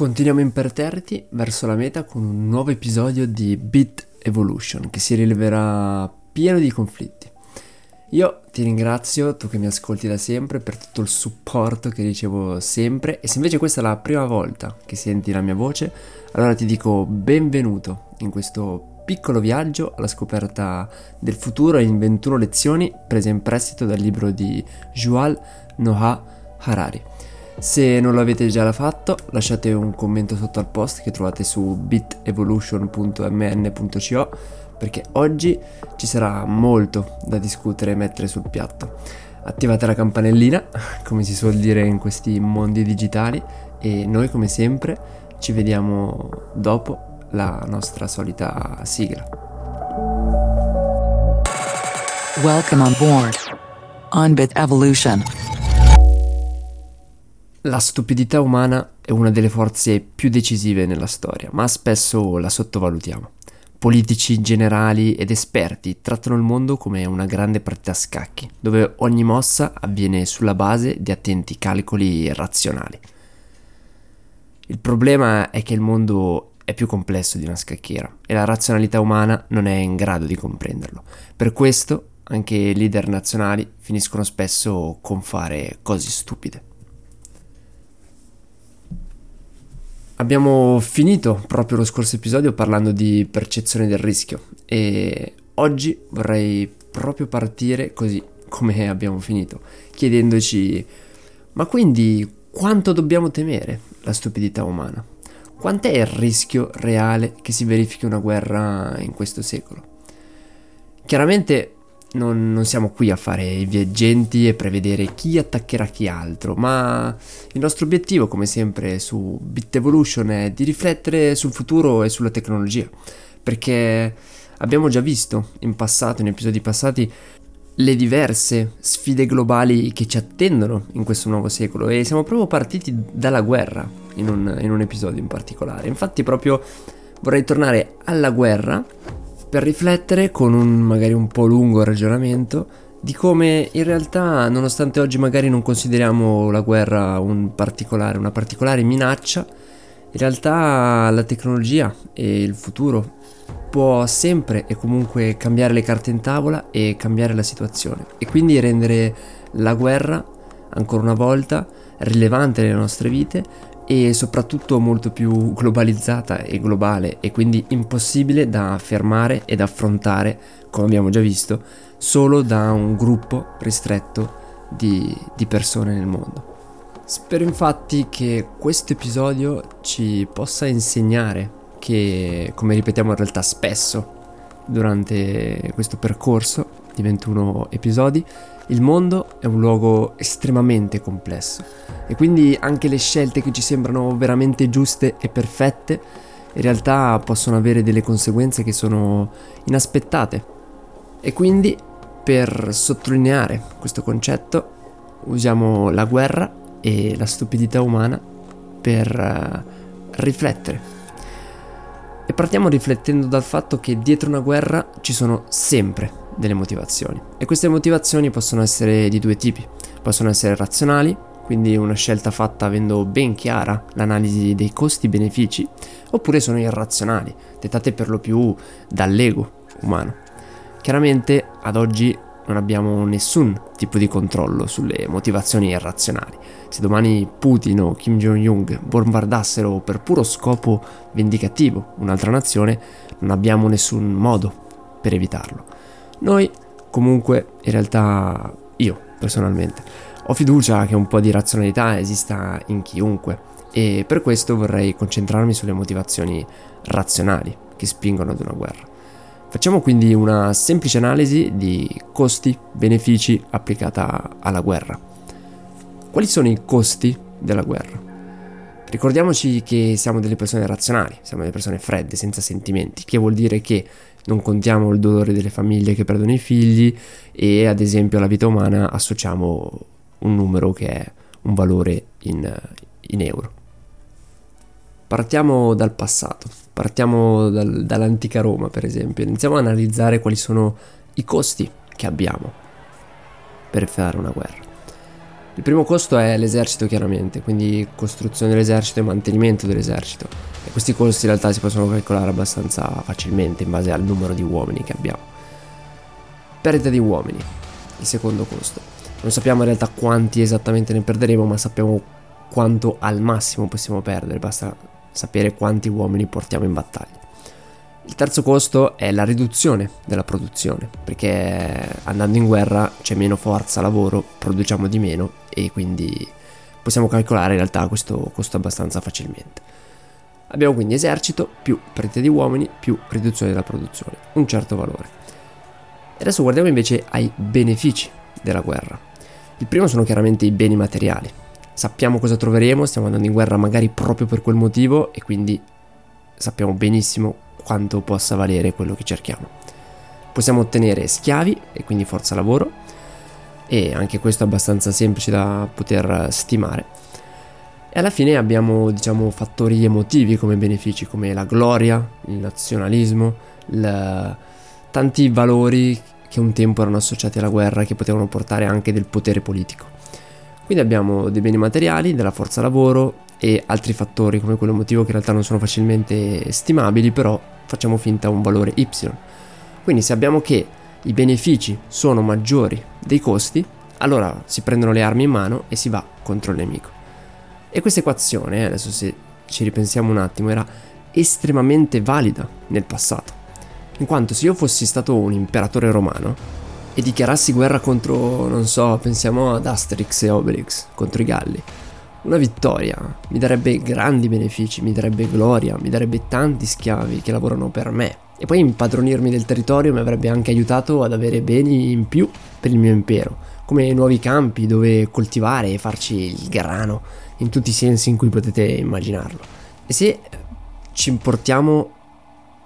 Continuiamo imperterriti verso la meta con un nuovo episodio di Bit Evolution che si rileverà pieno di conflitti. Io ti ringrazio, tu che mi ascolti da sempre, per tutto il supporto che ricevo sempre e se invece questa è la prima volta che senti la mia voce, allora ti dico benvenuto in questo piccolo viaggio alla scoperta del futuro in 21 lezioni prese in prestito dal libro di Yuval Noah Harari. Se non l'avete già fatto, lasciate un commento sotto al post che trovate su bitevolution.mn.co perché oggi ci sarà molto da discutere e mettere sul piatto. Attivate la campanellina, come si suol dire in questi mondi digitali, e noi come sempre ci vediamo dopo la nostra solita sigla. Welcome on board on Bit Evolution. La stupidità umana è una delle forze più decisive nella storia, ma spesso la sottovalutiamo. Politici, generali ed esperti trattano il mondo come una grande partita a scacchi, dove ogni mossa avviene sulla base di attenti calcoli razionali. Il problema è che il mondo è più complesso di una scacchiera e la razionalità umana non è in grado di comprenderlo. Per questo anche i leader nazionali finiscono spesso con fare cose stupide. Abbiamo finito proprio lo scorso episodio parlando di percezione del rischio e oggi vorrei proprio partire così come abbiamo finito, chiedendoci ma quindi quanto dobbiamo temere la stupidità umana? Quant'è il rischio reale che si verifichi una guerra in questo secolo? Chiaramente non, non, siamo qui a fare i viaggenti e prevedere chi attaccherà chi altro, ma il nostro obiettivo, come sempre su Bit Evolution, è di riflettere sul futuro e sulla tecnologia, perché abbiamo già visto in passato, in episodi passati, le diverse sfide globali che ci attendono in questo nuovo secolo e siamo proprio partiti dalla guerra in un, in un episodio in particolare. Infatti proprio vorrei tornare alla guerra per riflettere con un magari un po' lungo ragionamento di come in realtà, nonostante oggi magari non consideriamo la guerra un particolare, una particolare minaccia, in realtà la tecnologia e il futuro può sempre e comunque cambiare le carte in tavola e cambiare la situazione. E quindi rendere la guerra ancora una volta rilevante nelle nostre vite e soprattutto molto più globalizzata e globale e quindi impossibile da fermare ed affrontare, come abbiamo già visto, solo da un gruppo ristretto di, di persone nel mondo. Spero infatti che questo episodio ci possa insegnare che, come ripetiamo in realtà spesso durante questo percorso di 21 episodi, il mondo è un luogo estremamente complesso e quindi anche le scelte che ci sembrano veramente giuste e perfette in realtà possono avere delle conseguenze che sono inaspettate. E quindi per sottolineare questo concetto usiamo la guerra e la stupidità umana per uh, riflettere. E partiamo riflettendo dal fatto che dietro una guerra ci sono sempre delle motivazioni. E queste motivazioni possono essere di due tipi. Possono essere razionali, quindi una scelta fatta avendo ben chiara l'analisi dei costi-benefici, oppure sono irrazionali, dettate per lo più dall'ego umano. Chiaramente ad oggi non abbiamo nessun tipo di controllo sulle motivazioni irrazionali. Se domani Putin o Kim Jong-un bombardassero per puro scopo vendicativo un'altra nazione, non abbiamo nessun modo per evitarlo. Noi comunque, in realtà io personalmente, ho fiducia che un po' di razionalità esista in chiunque e per questo vorrei concentrarmi sulle motivazioni razionali che spingono ad una guerra. Facciamo quindi una semplice analisi di costi-benefici applicata alla guerra. Quali sono i costi della guerra? Ricordiamoci che siamo delle persone razionali, siamo delle persone fredde, senza sentimenti, che vuol dire che non contiamo il dolore delle famiglie che perdono i figli e ad esempio alla vita umana associamo un numero che è un valore in, in euro. Partiamo dal passato, partiamo dal, dall'antica Roma per esempio, iniziamo a analizzare quali sono i costi che abbiamo per fare una guerra. Il primo costo è l'esercito chiaramente, quindi costruzione dell'esercito e mantenimento dell'esercito. E questi costi in realtà si possono calcolare abbastanza facilmente in base al numero di uomini che abbiamo. Perdita di uomini, il secondo costo. Non sappiamo in realtà quanti esattamente ne perderemo, ma sappiamo quanto al massimo possiamo perdere, basta sapere quanti uomini portiamo in battaglia. Il terzo costo è la riduzione della produzione, perché andando in guerra c'è meno forza lavoro, produciamo di meno e quindi possiamo calcolare in realtà questo costo abbastanza facilmente. Abbiamo quindi esercito più perdita di uomini più riduzione della produzione, un certo valore. Adesso guardiamo invece ai benefici della guerra. Il primo sono chiaramente i beni materiali. Sappiamo cosa troveremo, stiamo andando in guerra magari proprio per quel motivo e quindi sappiamo benissimo quanto possa valere quello che cerchiamo. Possiamo ottenere schiavi e quindi forza lavoro e anche questo è abbastanza semplice da poter stimare. E alla fine abbiamo diciamo fattori emotivi come benefici come la gloria, il nazionalismo, il... tanti valori che un tempo erano associati alla guerra che potevano portare anche del potere politico. Quindi abbiamo dei beni materiali, della forza lavoro e altri fattori come quello emotivo che in realtà non sono facilmente stimabili, però facciamo finta un valore y. Quindi se abbiamo che i benefici sono maggiori dei costi, allora si prendono le armi in mano e si va contro il nemico. E questa equazione, adesso se ci ripensiamo un attimo, era estremamente valida nel passato. In quanto se io fossi stato un imperatore romano e dichiarassi guerra contro, non so, pensiamo ad Asterix e Obelix, contro i Galli, una vittoria mi darebbe grandi benefici, mi darebbe gloria, mi darebbe tanti schiavi che lavorano per me. E poi impadronirmi del territorio mi avrebbe anche aiutato ad avere beni in più per il mio impero, come nuovi campi dove coltivare e farci il grano, in tutti i sensi in cui potete immaginarlo. E se ci importiamo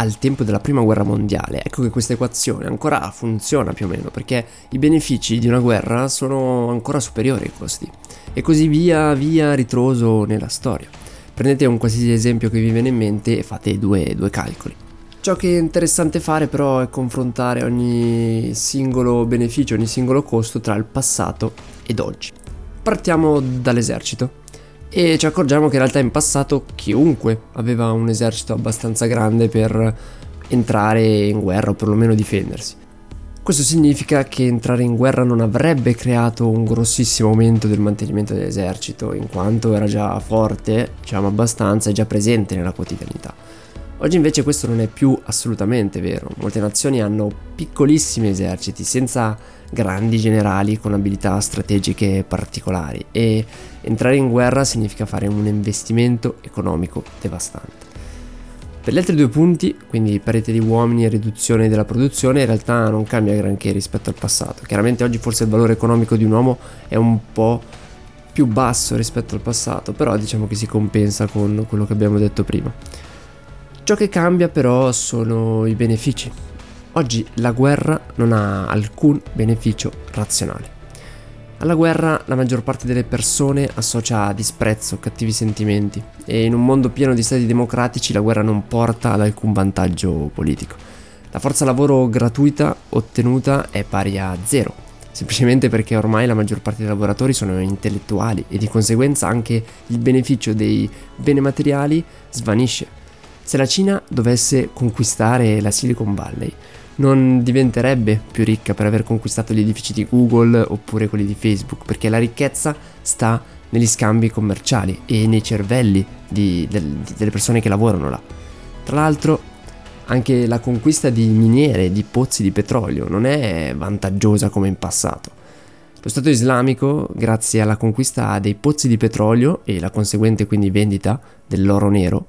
al tempo della prima guerra mondiale, ecco che questa equazione ancora funziona più o meno, perché i benefici di una guerra sono ancora superiori ai costi e così via via ritroso nella storia. Prendete un qualsiasi esempio che vi viene in mente e fate due, due calcoli. Ciò che è interessante fare però è confrontare ogni singolo beneficio, ogni singolo costo tra il passato ed oggi. Partiamo dall'esercito e ci accorgiamo che in realtà in passato chiunque aveva un esercito abbastanza grande per entrare in guerra o perlomeno difendersi. Questo significa che entrare in guerra non avrebbe creato un grossissimo aumento del mantenimento dell'esercito, in quanto era già forte, diciamo abbastanza, e già presente nella quotidianità. Oggi invece questo non è più assolutamente vero. Molte nazioni hanno piccolissimi eserciti senza grandi generali con abilità strategiche particolari e entrare in guerra significa fare un investimento economico devastante. Per gli altri due punti, quindi parete di uomini e riduzione della produzione, in realtà non cambia granché rispetto al passato. Chiaramente oggi forse il valore economico di un uomo è un po' più basso rispetto al passato, però diciamo che si compensa con quello che abbiamo detto prima. Ciò che cambia però sono i benefici. Oggi la guerra non ha alcun beneficio razionale. Alla guerra la maggior parte delle persone associa disprezzo, cattivi sentimenti e in un mondo pieno di stati democratici la guerra non porta ad alcun vantaggio politico. La forza lavoro gratuita ottenuta è pari a zero, semplicemente perché ormai la maggior parte dei lavoratori sono intellettuali e di conseguenza anche il beneficio dei beni materiali svanisce. Se la Cina dovesse conquistare la Silicon Valley, non diventerebbe più ricca per aver conquistato gli edifici di Google oppure quelli di Facebook, perché la ricchezza sta negli scambi commerciali e nei cervelli di, del, di, delle persone che lavorano là. Tra l'altro, anche la conquista di miniere, di pozzi di petrolio, non è vantaggiosa come in passato. Lo Stato islamico, grazie alla conquista dei pozzi di petrolio e la conseguente quindi vendita dell'oro nero,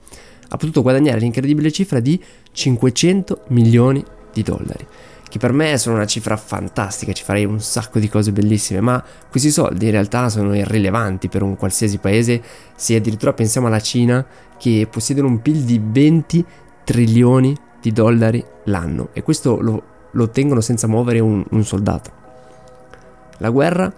ha potuto guadagnare l'incredibile cifra di 500 milioni di dollari, che per me sono una cifra fantastica, ci farei un sacco di cose bellissime, ma questi soldi in realtà sono irrilevanti per un qualsiasi paese, se addirittura pensiamo alla Cina che possiede un PIL di 20 trilioni di dollari l'anno e questo lo, lo ottengono senza muovere un, un soldato. La guerra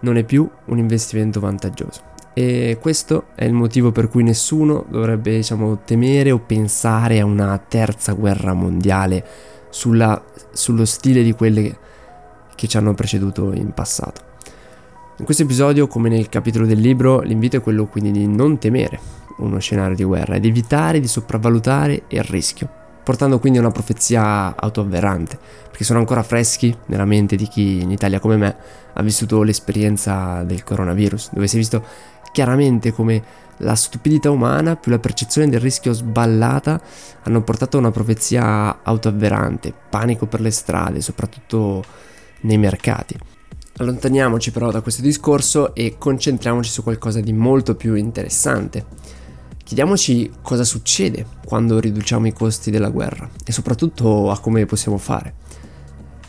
non è più un investimento vantaggioso. E questo è il motivo per cui nessuno dovrebbe, diciamo, temere o pensare a una terza guerra mondiale sulla, sullo stile di quelle che, che ci hanno preceduto in passato. In questo episodio, come nel capitolo del libro, l'invito è quello quindi di non temere uno scenario di guerra ed evitare di sopravvalutare il rischio, portando quindi a una profezia autoavverante, perché sono ancora freschi nella mente di chi in Italia come me ha vissuto l'esperienza del coronavirus, dove si è visto chiaramente come la stupidità umana più la percezione del rischio sballata hanno portato a una profezia autoavverante, panico per le strade, soprattutto nei mercati. Allontaniamoci però da questo discorso e concentriamoci su qualcosa di molto più interessante. Chiediamoci cosa succede quando riduciamo i costi della guerra e soprattutto a come possiamo fare.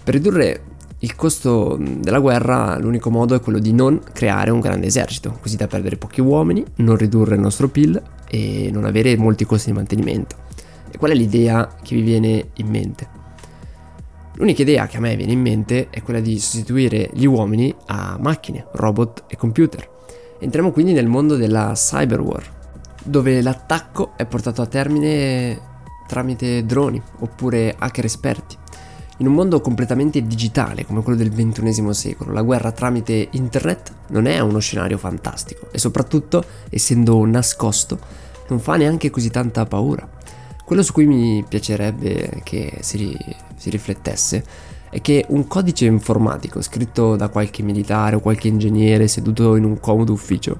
Per ridurre il costo della guerra l'unico modo è quello di non creare un grande esercito, così da perdere pochi uomini, non ridurre il nostro PIL e non avere molti costi di mantenimento. E qual è l'idea che vi viene in mente? L'unica idea che a me viene in mente è quella di sostituire gli uomini a macchine, robot e computer. Entriamo quindi nel mondo della cyberwar, dove l'attacco è portato a termine tramite droni oppure hacker esperti. In un mondo completamente digitale come quello del XXI secolo, la guerra tramite internet non è uno scenario fantastico e soprattutto, essendo nascosto, non fa neanche così tanta paura. Quello su cui mi piacerebbe che si, si riflettesse è che un codice informatico scritto da qualche militare o qualche ingegnere seduto in un comodo ufficio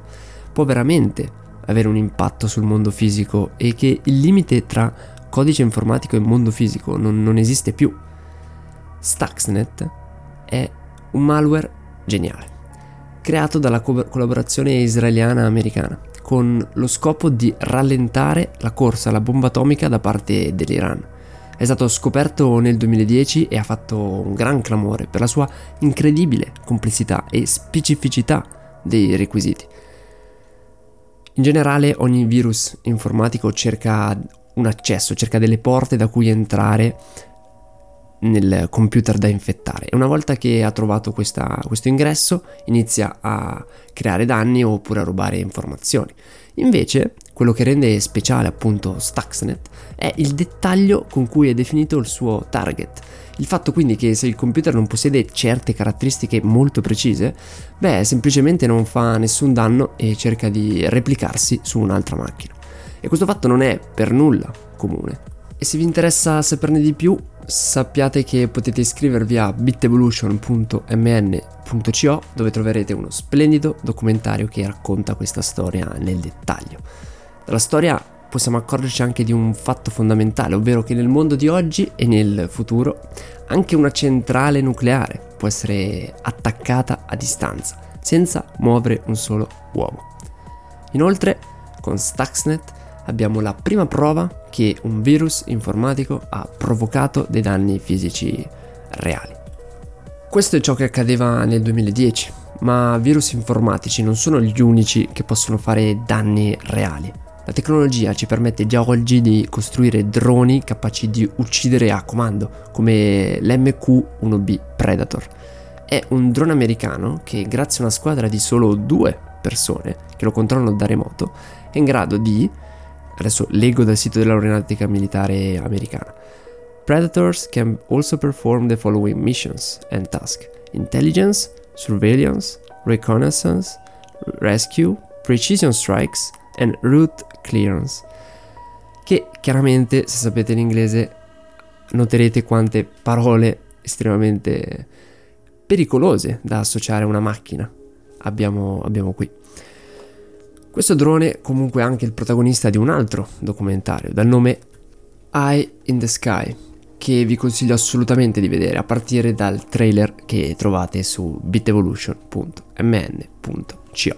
può veramente avere un impatto sul mondo fisico e che il limite tra codice informatico e mondo fisico non, non esiste più. Stuxnet è un malware geniale, creato dalla co- collaborazione israeliana-americana con lo scopo di rallentare la corsa alla bomba atomica da parte dell'Iran. È stato scoperto nel 2010 e ha fatto un gran clamore per la sua incredibile complessità e specificità dei requisiti. In generale ogni virus informatico cerca un accesso, cerca delle porte da cui entrare nel computer da infettare e una volta che ha trovato questa, questo ingresso inizia a creare danni oppure a rubare informazioni. Invece quello che rende speciale appunto Stuxnet è il dettaglio con cui è definito il suo target. Il fatto quindi che se il computer non possiede certe caratteristiche molto precise, beh semplicemente non fa nessun danno e cerca di replicarsi su un'altra macchina. E questo fatto non è per nulla comune. E se vi interessa saperne di più, sappiate che potete iscrivervi a bitevolution.mn.co dove troverete uno splendido documentario che racconta questa storia nel dettaglio. Dalla storia possiamo accorgerci anche di un fatto fondamentale, ovvero che nel mondo di oggi e nel futuro anche una centrale nucleare può essere attaccata a distanza, senza muovere un solo uomo. Inoltre, con Stuxnet abbiamo la prima prova che un virus informatico ha provocato dei danni fisici reali. Questo è ciò che accadeva nel 2010, ma virus informatici non sono gli unici che possono fare danni reali. La tecnologia ci permette già oggi di costruire droni capaci di uccidere a comando, come l'MQ-1B Predator. È un drone americano che, grazie a una squadra di solo due persone che lo controllano da remoto, è in grado di Adesso leggo dal sito dell'aeronautica militare americana. Predators can also perform the following missions and tasks: intelligence, surveillance, reconnaissance, rescue, precision strikes and route clearance. Che chiaramente, se sapete l'inglese, noterete quante parole estremamente pericolose da associare a una macchina abbiamo, abbiamo qui. Questo drone comunque è anche il protagonista di un altro documentario dal nome Eye in the Sky, che vi consiglio assolutamente di vedere a partire dal trailer che trovate su bitevolution.mn.co.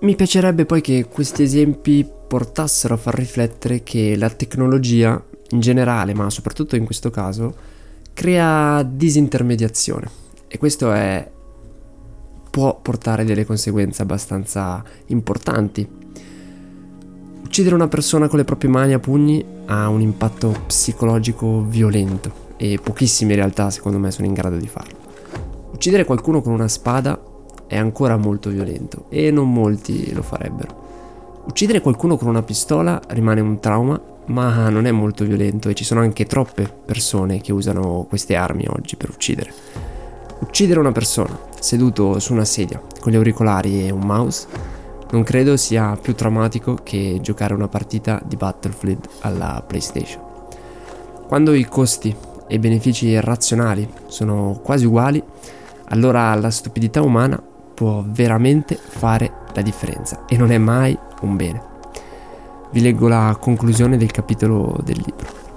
Mi piacerebbe poi che questi esempi portassero a far riflettere che la tecnologia in generale, ma soprattutto in questo caso, crea disintermediazione e questo è può portare delle conseguenze abbastanza importanti. Uccidere una persona con le proprie mani a pugni ha un impatto psicologico violento e pochissimi in realtà secondo me sono in grado di farlo. Uccidere qualcuno con una spada è ancora molto violento e non molti lo farebbero. Uccidere qualcuno con una pistola rimane un trauma, ma non è molto violento e ci sono anche troppe persone che usano queste armi oggi per uccidere. Uccidere una persona seduto su una sedia con gli auricolari e un mouse non credo sia più traumatico che giocare una partita di Battlefield alla PlayStation. Quando i costi e i benefici razionali sono quasi uguali, allora la stupidità umana può veramente fare la differenza e non è mai un bene. Vi leggo la conclusione del capitolo del libro.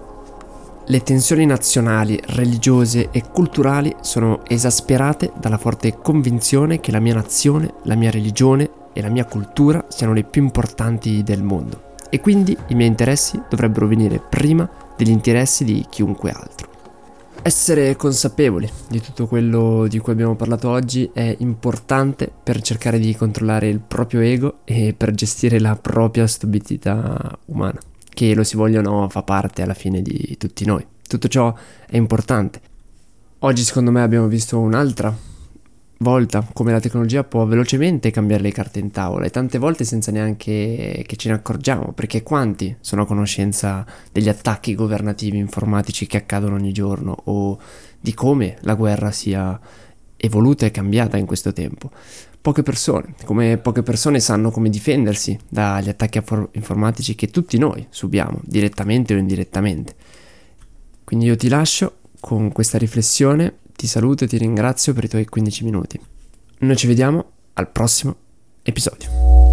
Le tensioni nazionali, religiose e culturali sono esasperate dalla forte convinzione che la mia nazione, la mia religione e la mia cultura siano le più importanti del mondo e quindi i miei interessi dovrebbero venire prima degli interessi di chiunque altro. Essere consapevoli di tutto quello di cui abbiamo parlato oggi è importante per cercare di controllare il proprio ego e per gestire la propria stupidità umana che lo si voglia o no fa parte alla fine di tutti noi. Tutto ciò è importante. Oggi secondo me abbiamo visto un'altra volta come la tecnologia può velocemente cambiare le carte in tavola e tante volte senza neanche che ce ne accorgiamo, perché quanti sono a conoscenza degli attacchi governativi informatici che accadono ogni giorno o di come la guerra sia evoluta e cambiata in questo tempo poche persone, come poche persone sanno come difendersi dagli attacchi informatici che tutti noi subiamo, direttamente o indirettamente. Quindi io ti lascio con questa riflessione, ti saluto e ti ringrazio per i tuoi 15 minuti. Noi ci vediamo al prossimo episodio.